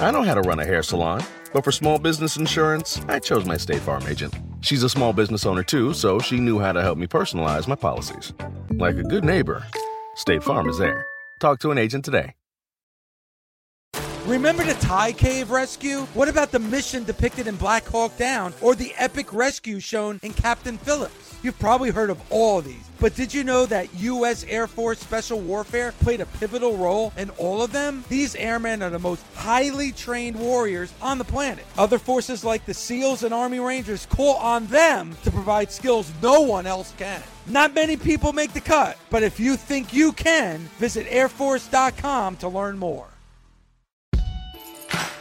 I know how to run a hair salon, but for small business insurance, I chose my State Farm agent. She's a small business owner too, so she knew how to help me personalize my policies. Like a good neighbor, State Farm is there. Talk to an agent today. Remember the Thai cave rescue? What about the mission depicted in Black Hawk Down or the epic rescue shown in Captain Phillips? You've probably heard of all of these, but did you know that U.S. Air Force Special Warfare played a pivotal role in all of them? These airmen are the most highly trained warriors on the planet. Other forces like the SEALs and Army Rangers call on them to provide skills no one else can. Not many people make the cut, but if you think you can, visit airforce.com to learn more.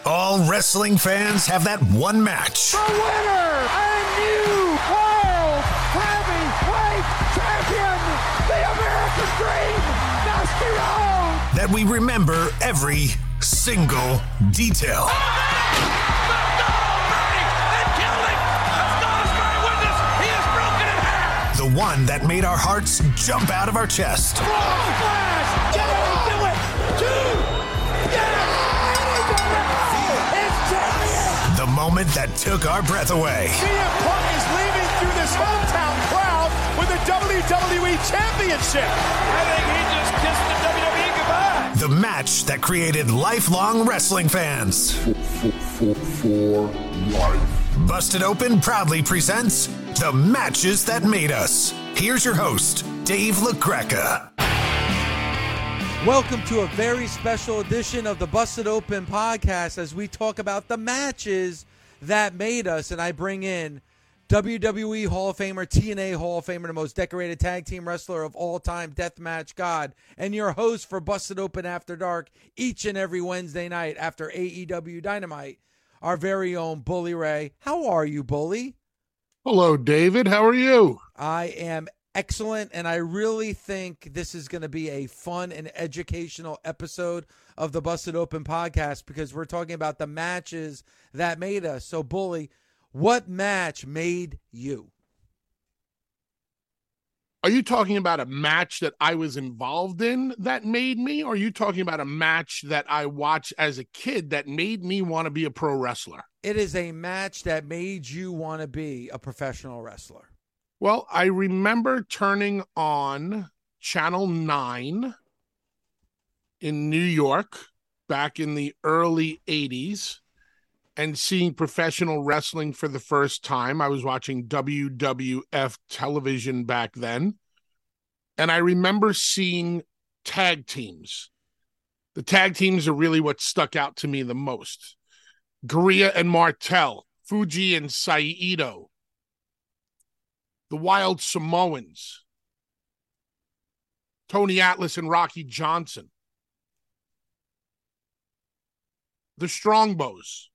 All wrestling fans have that one match. The winner and new That we remember every single detail. The one that made our hearts jump out of our chest. Flash! Can he do it? Two! Yes! It's champion! The moment that took our breath away. CM Punk is leaving through this hometown crowd with the WWE Championship. The match that created lifelong wrestling fans. For, for, for life. Busted Open proudly presents The Matches That Made Us. Here's your host, Dave LaGreca. Welcome to a very special edition of the Busted Open podcast as we talk about the matches that made us. And I bring in WWE Hall of Famer, TNA Hall of Famer, the most decorated tag team wrestler of all time, Deathmatch God, and your host for Busted Open After Dark each and every Wednesday night after AEW Dynamite, our very own Bully Ray. How are you, Bully? Hello, David. How are you? I am excellent, and I really think this is going to be a fun and educational episode of the Busted Open podcast because we're talking about the matches that made us. So, Bully, what match made you? Are you talking about a match that I was involved in that made me, or are you talking about a match that I watched as a kid that made me want to be a pro wrestler? It is a match that made you want to be a professional wrestler. Well, I remember turning on Channel 9 in New York back in the early 80s and seeing professional wrestling for the first time. I was watching WWF television back then. And I remember seeing tag teams. The tag teams are really what stuck out to me the most. Garea and Martel, Fuji and Saito, the Wild Samoans, Tony Atlas and Rocky Johnson, the Strongbows.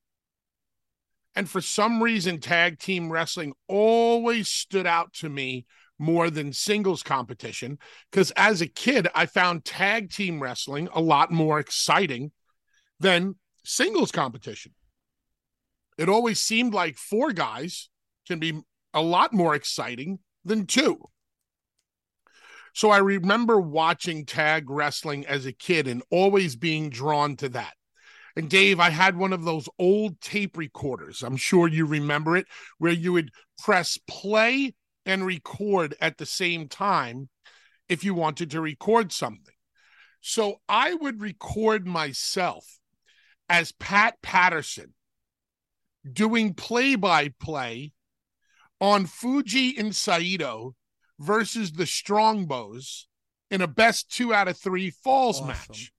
And for some reason, tag team wrestling always stood out to me more than singles competition. Because as a kid, I found tag team wrestling a lot more exciting than singles competition. It always seemed like four guys can be a lot more exciting than two. So I remember watching tag wrestling as a kid and always being drawn to that. And Dave, I had one of those old tape recorders. I'm sure you remember it, where you would press play and record at the same time if you wanted to record something. So I would record myself as Pat Patterson doing play by play on Fuji and Saito versus the Strongbows in a best two out of three falls Awesome. match.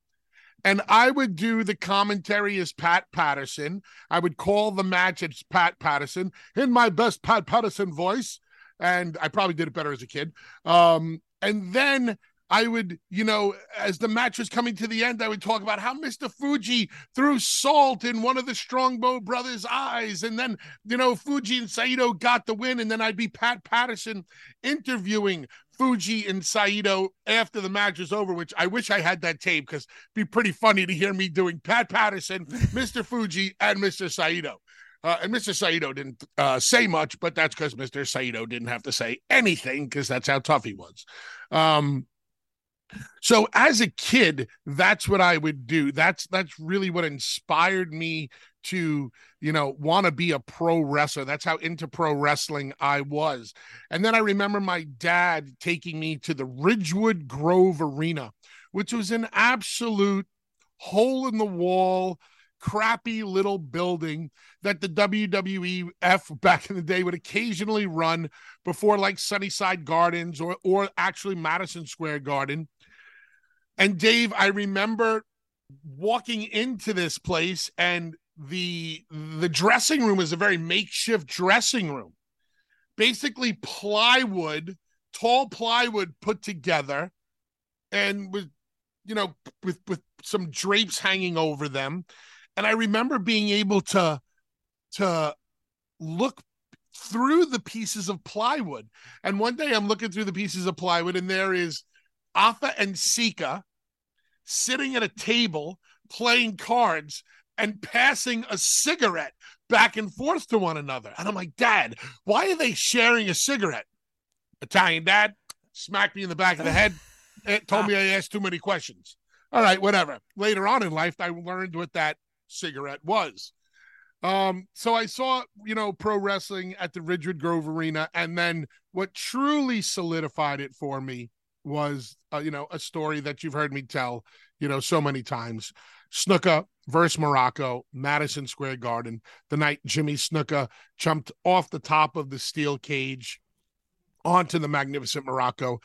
And I would do the commentary as Pat Patterson. I would call the match as Pat Patterson in my best Pat Patterson voice. And I probably did it better as a kid. Um, and then I would, you know, as the match was coming to the end, I would talk about how Mr. Fuji threw salt in one of the Strongbow brothers' eyes. And then, you know, Fuji and Saito got the win. And then I'd be Pat Patterson interviewing Fuji and Saito after the match was over, which I wish I had that tape because it'd be pretty funny to hear me doing Pat Patterson, Mr. Fuji, and Mr. Saito. Uh, and Mr. Saito didn't uh, say much, but that's because Mr. Saito didn't have to say anything because that's how tough he was. Um, So as a kid, that's what I would do. That's that's really what inspired me to, you know, want to be a pro wrestler. That's how into pro wrestling I was. And then I remember my dad taking me to the Ridgewood Grove Arena, which was an absolute hole in the wall crappy little building that the WWEF back in the day would occasionally run before like Sunnyside Gardens or or actually Madison Square Garden. And Dave, I remember walking into this place and the the dressing room is a very makeshift dressing room. Basically plywood, tall plywood put together and with you know with with some drapes hanging over them and I remember being able to to look through the pieces of plywood. And one day I'm looking through the pieces of plywood, and there is Afa and Sika sitting at a table playing cards and passing a cigarette back and forth to one another. And I'm like, Dad, why are they sharing a cigarette? Italian dad smacked me in the back of the head. It told me I asked too many questions. All right, whatever. Later on in life, I learned what that cigarette was. Um, so I saw, you know, pro wrestling at the Ridgewood Grove Arena, and then what truly solidified it for me was, uh, you know, a story that you've heard me tell, you know, so many times. Snuka versus Muraco, Madison Square Garden, the night Jimmy Snuka jumped off the top of the steel cage onto the magnificent Muraco.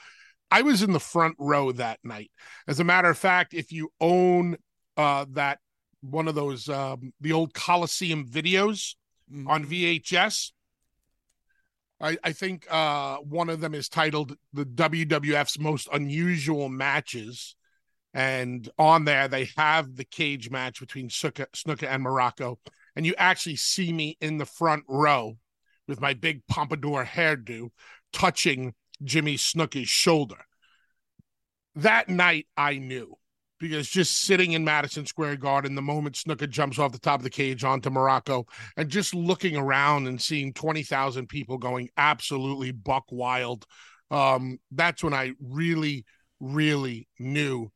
I was in the front row that night. As a matter of fact, if you own uh, that one of those um, the old Coliseum videos mm-hmm. on VHS. I, I think uh, one of them is titled "The WWF's Most Unusual Matches," and on there they have the cage match between Snuka, Snuka and Muraco, and you actually see me in the front row with my big pompadour hairdo touching Jimmy Snuka's shoulder. That night, I knew because just sitting in Madison Square Garden, the moment Snuka jumps off the top of the cage onto Muraco, and just looking around and seeing 20,000 people going absolutely buck wild, um, that's when I really, really knew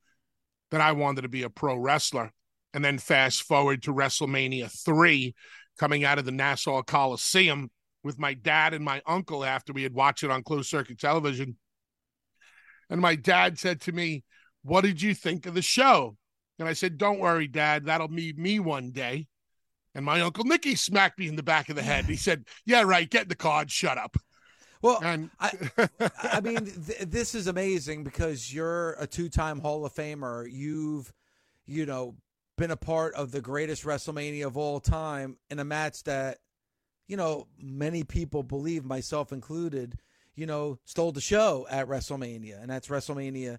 that I wanted to be a pro wrestler. And then fast forward to WrestleMania 3, coming out of the Nassau Coliseum with my dad and my uncle after we had watched it on closed circuit television. And my dad said to me, what did you think of the show? And I said, Don't worry, Dad, that'll be me one day. And my uncle Nicky smacked me in the back of the head. He said, Yeah, right, get the card, shut up. Well, and I, I mean, th- this is amazing because you're a two-time Hall of Famer. You've, you know, been a part of the greatest WrestleMania of all time in a match that, you know, many people believe, myself included, you know, stole the show at WrestleMania, and that's WrestleMania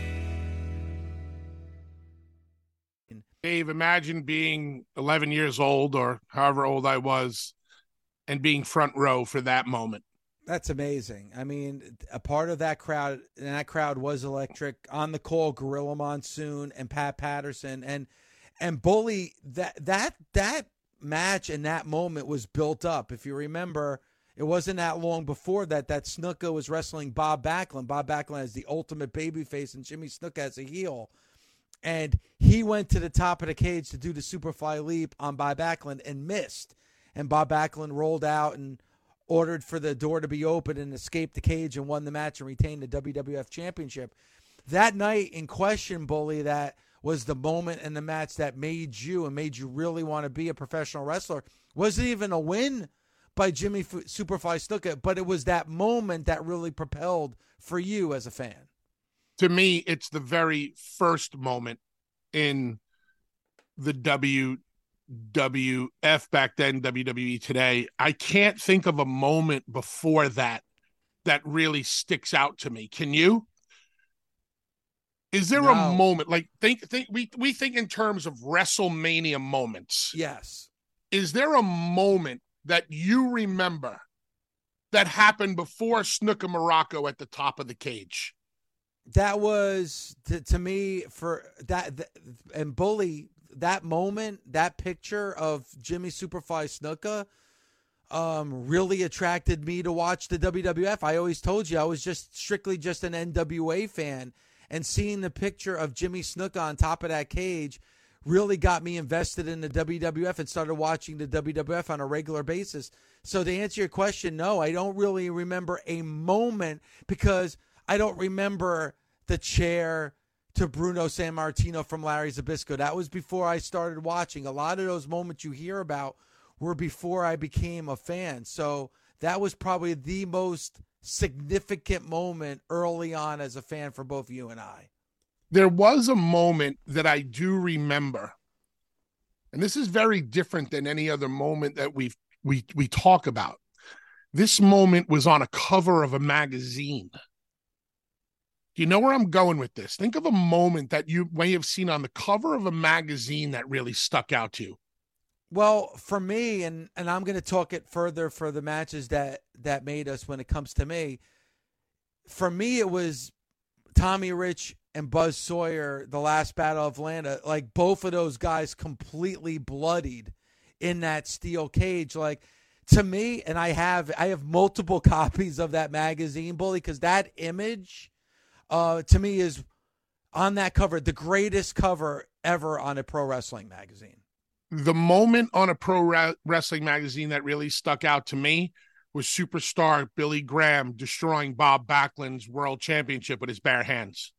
Dave, imagine being 11 years old or however old I was and being front row for that moment. That's amazing. I mean, a part of that crowd, and that crowd was electric. On the call, Gorilla Monsoon and Pat Patterson, and and Bully. That that that match and that moment was built up. If you remember, it wasn't that long before that that Snuka was wrestling Bob Backlund. Bob Backlund is the ultimate babyface, and Jimmy Snuka as a heel and he went to the top of the cage to do the superfly leap on Bob Backlund and missed. And Bob Backlund rolled out and ordered for the door to be open and escaped the cage and won the match and retained the WWF Championship. That night in question, Bully, that was the moment in the match that made you and made you really want to be a professional wrestler. Wasn't even a win by Jimmy Superfly Snuka, but it was that moment that really propelled for you as a fan to me, it's the very first moment in the WWF back then, WWE today. I can't think of a moment before that that really sticks out to me. Can you? Is there no. a moment like think think we we think in terms of WrestleMania moments? Yes. Is there a moment that you remember that happened before Snuka Muraco at the top of the cage? That was to, to me for that, and bully that moment that picture of jimmy superfly snuka um, really attracted me to watch the wwf i always told you i was just strictly just an nwa fan and seeing the picture of jimmy snuka on top of that cage really got me invested in the wwf and started watching the wwf on a regular basis. So to answer your question no i don't really remember a moment because I don't remember the chair to Bruno Sammartino from Larry Zbyszko. That was before I started watching. A lot of those moments you hear about were before I became a fan. So that was probably the most significant moment early on as a fan for both you and I. There was a moment that I do remember. And this is very different than any other moment that we we we talk about. This moment was on a cover of a magazine. Do you know where I'm going with this? Think of a moment that you may have seen on the cover of a magazine that really stuck out to you. Well, for me, and and I'm going to talk it further for the matches that that made us when it comes to me. For me, it was Tommy Rich and Buzz Sawyer, the last battle of Atlanta. Like both of those guys completely bloodied in that steel cage. Like to me, and I have I have multiple copies of that magazine, bully, because that image uh, to me is on that cover the greatest cover ever on a pro wrestling magazine. The moment on a pro ra- wrestling magazine that really stuck out to me was superstar Billy Graham destroying Bob Backlund's world championship with his bare hands.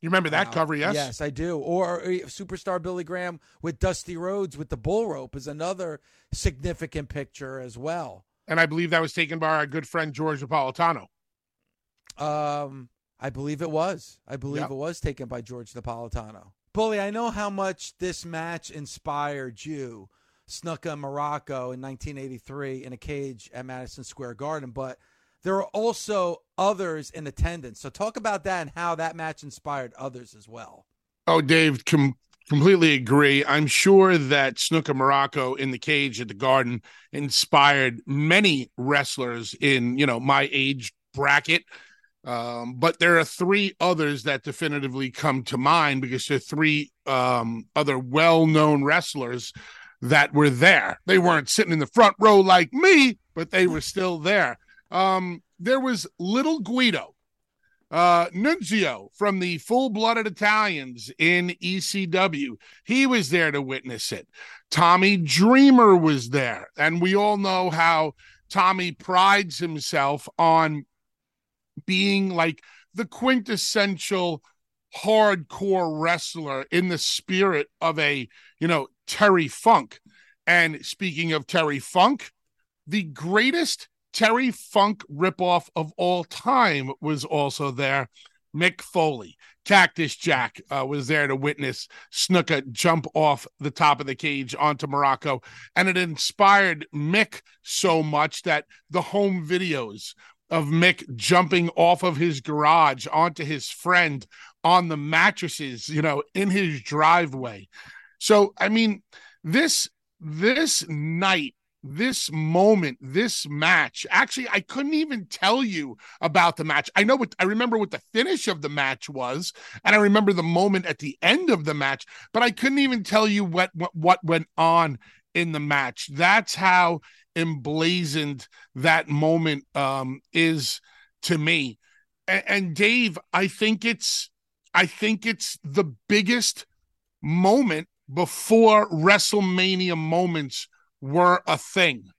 You remember that wow. cover, yes? Yes, I do. Or uh, superstar Billy Graham with Dusty Rhodes with the bull rope is another significant picture as well. And I believe that was taken by our good friend George Napolitano. Um, I believe it was. I believe yep. it was taken by George Napolitano. Bully, I know how much this match inspired you, Snuka Muraco in 1983 in a cage at Madison Square Garden, but there are also others in attendance. So talk about that and how that match inspired others as well. Oh, Dave, com- completely agree. I'm sure that Snuka Muraco in the cage at the Garden inspired many wrestlers in, you know, my age bracket Um, but there are three others that definitively come to mind because there are three um, other well known wrestlers that were there. They weren't sitting in the front row like me, but they were still there. Um, there was Little Guido, uh, Nunzio from the Full Blooded Italians in ECW. He was there to witness it. Tommy Dreamer was there. And we all know how Tommy prides himself on being like the quintessential hardcore wrestler in the spirit of a, you know, Terry Funk. And speaking of Terry Funk, the greatest Terry Funk ripoff of all time was also there. Mick Foley, Cactus Jack uh, was there to witness Snuka jump off the top of the cage onto Muraco. And it inspired Mick so much that the home videos of Mick jumping off of his garage onto his friend on the mattresses, you know, in his driveway. So, I mean, this this night this moment, this match. Actually, I couldn't even tell you about the match. I know what I remember what the finish of the match was, and I remember the moment at the end of the match, but I couldn't even tell you what what, what went on in the match. That's how emblazoned that moment um, is to me. And, and Dave, I think it's I think it's the biggest moment before WrestleMania moments were a thing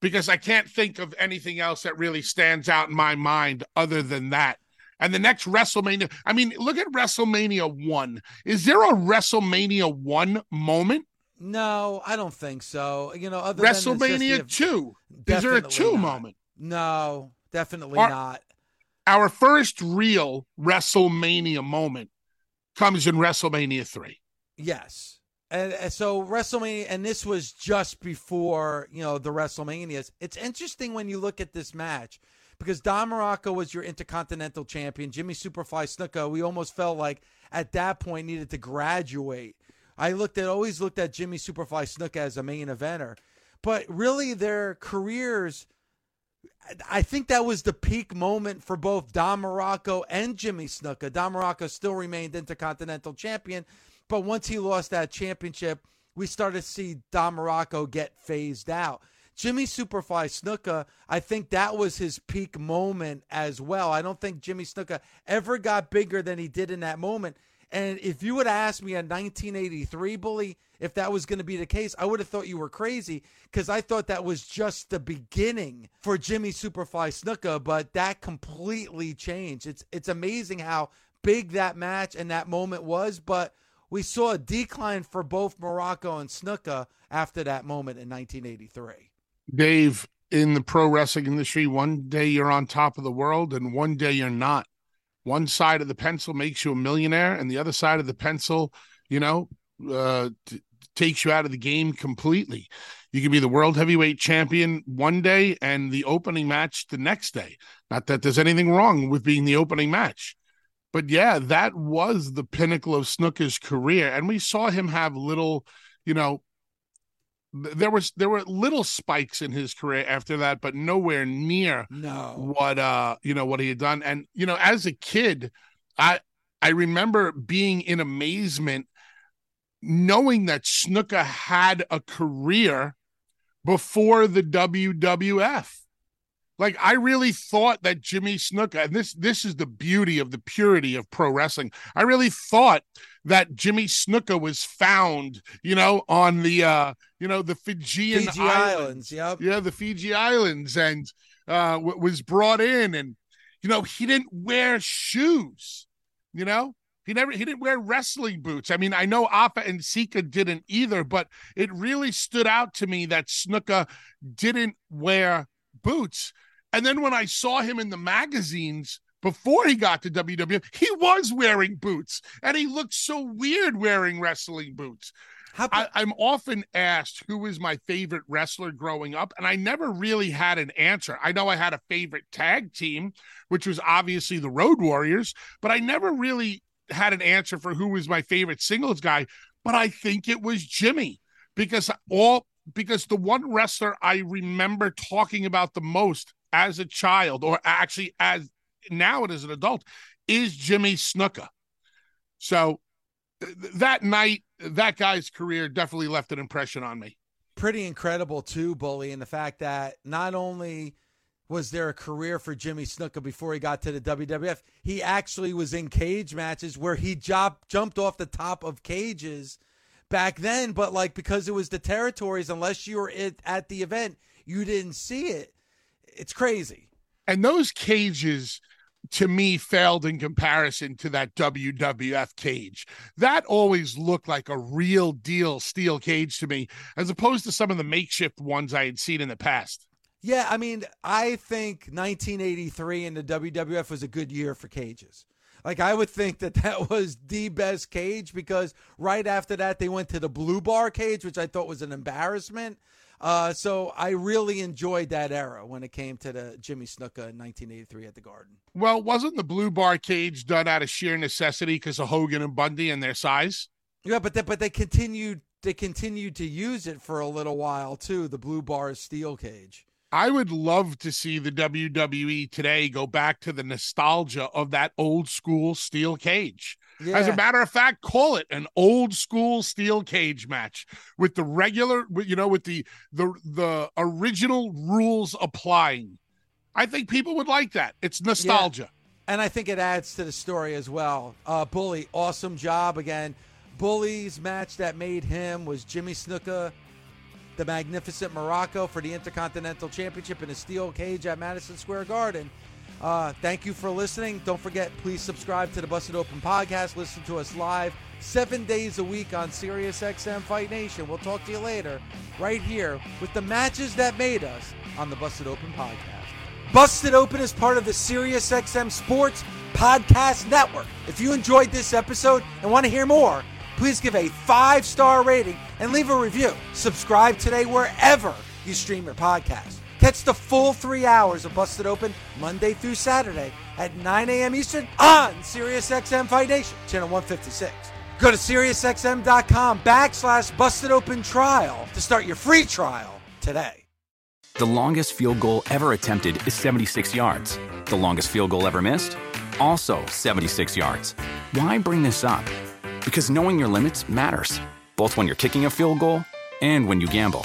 because I can't think of anything else that really stands out in my mind other than that. And the next WrestleMania, I mean, look at WrestleMania 1. Is there a WrestleMania 1 moment? No, I don't think so. You know, other WrestleMania 2. Is there a 2 not. moment? No, definitely Our, not. Our first real WrestleMania moment comes in WrestleMania 3. Yes. And, and, so WrestleMania, and this was just before you know the WrestleManias. It's interesting when you look at this match because Don Muraco was your Intercontinental Champion. Jimmy Superfly Snuka, we almost felt like at that point needed to graduate. I looked at always looked at Jimmy Superfly Snuka as a main eventer, but really their careers. I think that was the peak moment for both Don Muraco and Jimmy Snuka. Don Muraco still remained Intercontinental Champion, but once he lost that championship, we started to see Don Muraco get phased out. Jimmy Superfly Snuka, I think that was his peak moment as well. I don't think Jimmy Snuka ever got bigger than he did in that moment. And if you would have asked me in 1983, Bully, if that was going to be the case, I would have thought you were crazy because I thought that was just the beginning for Jimmy Superfly Snuka, but that completely changed. It's it's amazing how big that match and that moment was, but we saw a decline for both Muraco and Snuka after that moment in 1983. Dave, in the pro wrestling industry, one day you're on top of the world and one day you're not. One side of the pencil makes you a millionaire, and the other side of the pencil, you know, uh, t- takes you out of the game completely. You can be the world heavyweight champion one day and the opening match the next day. Not that there's anything wrong with being the opening match but yeah, that was the pinnacle of Snuka's career, and we saw him have little, you know, there was there were little spikes in his career after that, but nowhere near no what uh you know what he had done. And you know, as a kid, I I remember being in amazement knowing that Snuka had a career before the WWF. Like I really thought that Jimmy Snuka, and this this is the beauty of the purity of pro wrestling. I really thought that Jimmy Snuka was found, you know, on the uh, you know, the Fijian Fiji Islands. Islands. Yep. Yeah, the Fiji Islands, and uh, w- was brought in, and you know, he didn't wear shoes. You know, he never he didn't wear wrestling boots. I mean, I know Afa and Sika didn't either, but it really stood out to me that Snuka didn't wear boots. And then when I saw him in the magazines before he got to WWE, he was wearing boots and he looked so weird wearing wrestling boots. How I, I'm often asked who was my favorite wrestler growing up, and I never really had an answer. I know I had a favorite tag team, which was obviously the Road Warriors, but I never really had an answer for who was my favorite singles guy. But I think it was Jimmy because all because the one wrestler I remember talking about the most as a child, or actually as now as an adult is Jimmy Snuka. So that night, that guy's career definitely left an impression on me. Pretty incredible too, Bully, and the fact that not only was there a career for Jimmy Snuka before he got to the WWF, he actually was in cage matches where he jumped jumped off the top of cages back then, but like because it was the territories, unless you were at the event, you didn't see it. It's crazy. And those cages to me failed in comparison to that WWF cage. That always looked like a real deal steel cage to me, as opposed to some of the makeshift ones I had seen in the past. Yeah, I mean, I think 1983 in the WWF was a good year for cages. Like I would think that that was the best cage because right after that they went to the blue bar cage, which I thought was an embarrassment. Uh, so I really enjoyed that era when it came to the Jimmy Snuka in 1983 at the Garden. Well, wasn't the blue bar cage done out of sheer necessity because of Hogan and Bundy and their size? Yeah, but they, but they continued they continued to use it for a little while too. The blue bar steel cage. I would love to see the WWE today go back to the nostalgia of that old school steel cage. Yeah. As a matter of fact, call it an old school steel cage match with the regular, you know, with the the the original rules applying. I think people would like that. It's nostalgia. Yeah. And I think it adds to the story as well. Uh, Bully, awesome job again. Bully's match that made him was Jimmy Snuka the magnificent Muraco for the Intercontinental Championship in a steel cage at Madison Square Garden. Uh, thank you for listening. Don't forget, please subscribe to the Busted Open podcast. Listen to us live seven days a week on SiriusXM Fight Nation. We'll talk to you later, right here, with the matches that made us on the Busted Open podcast. Busted Open is part of the SiriusXM Sports Podcast Network. If you enjoyed this episode and want to hear more, please give a five star rating and leave a review. Subscribe today wherever you stream your podcast. Catch the full three hours of Busted Open Monday through Saturday at 9 a.m. Eastern on SiriusXM Fight Nation, channel 156. Go to SiriusXM.com backslash Busted Open Trial to start your free trial today. The longest field goal ever attempted is 76 yards. The longest field goal ever missed? Also 76 yards. Why bring this up? Because knowing your limits matters, both when you're kicking a field goal and when you gamble.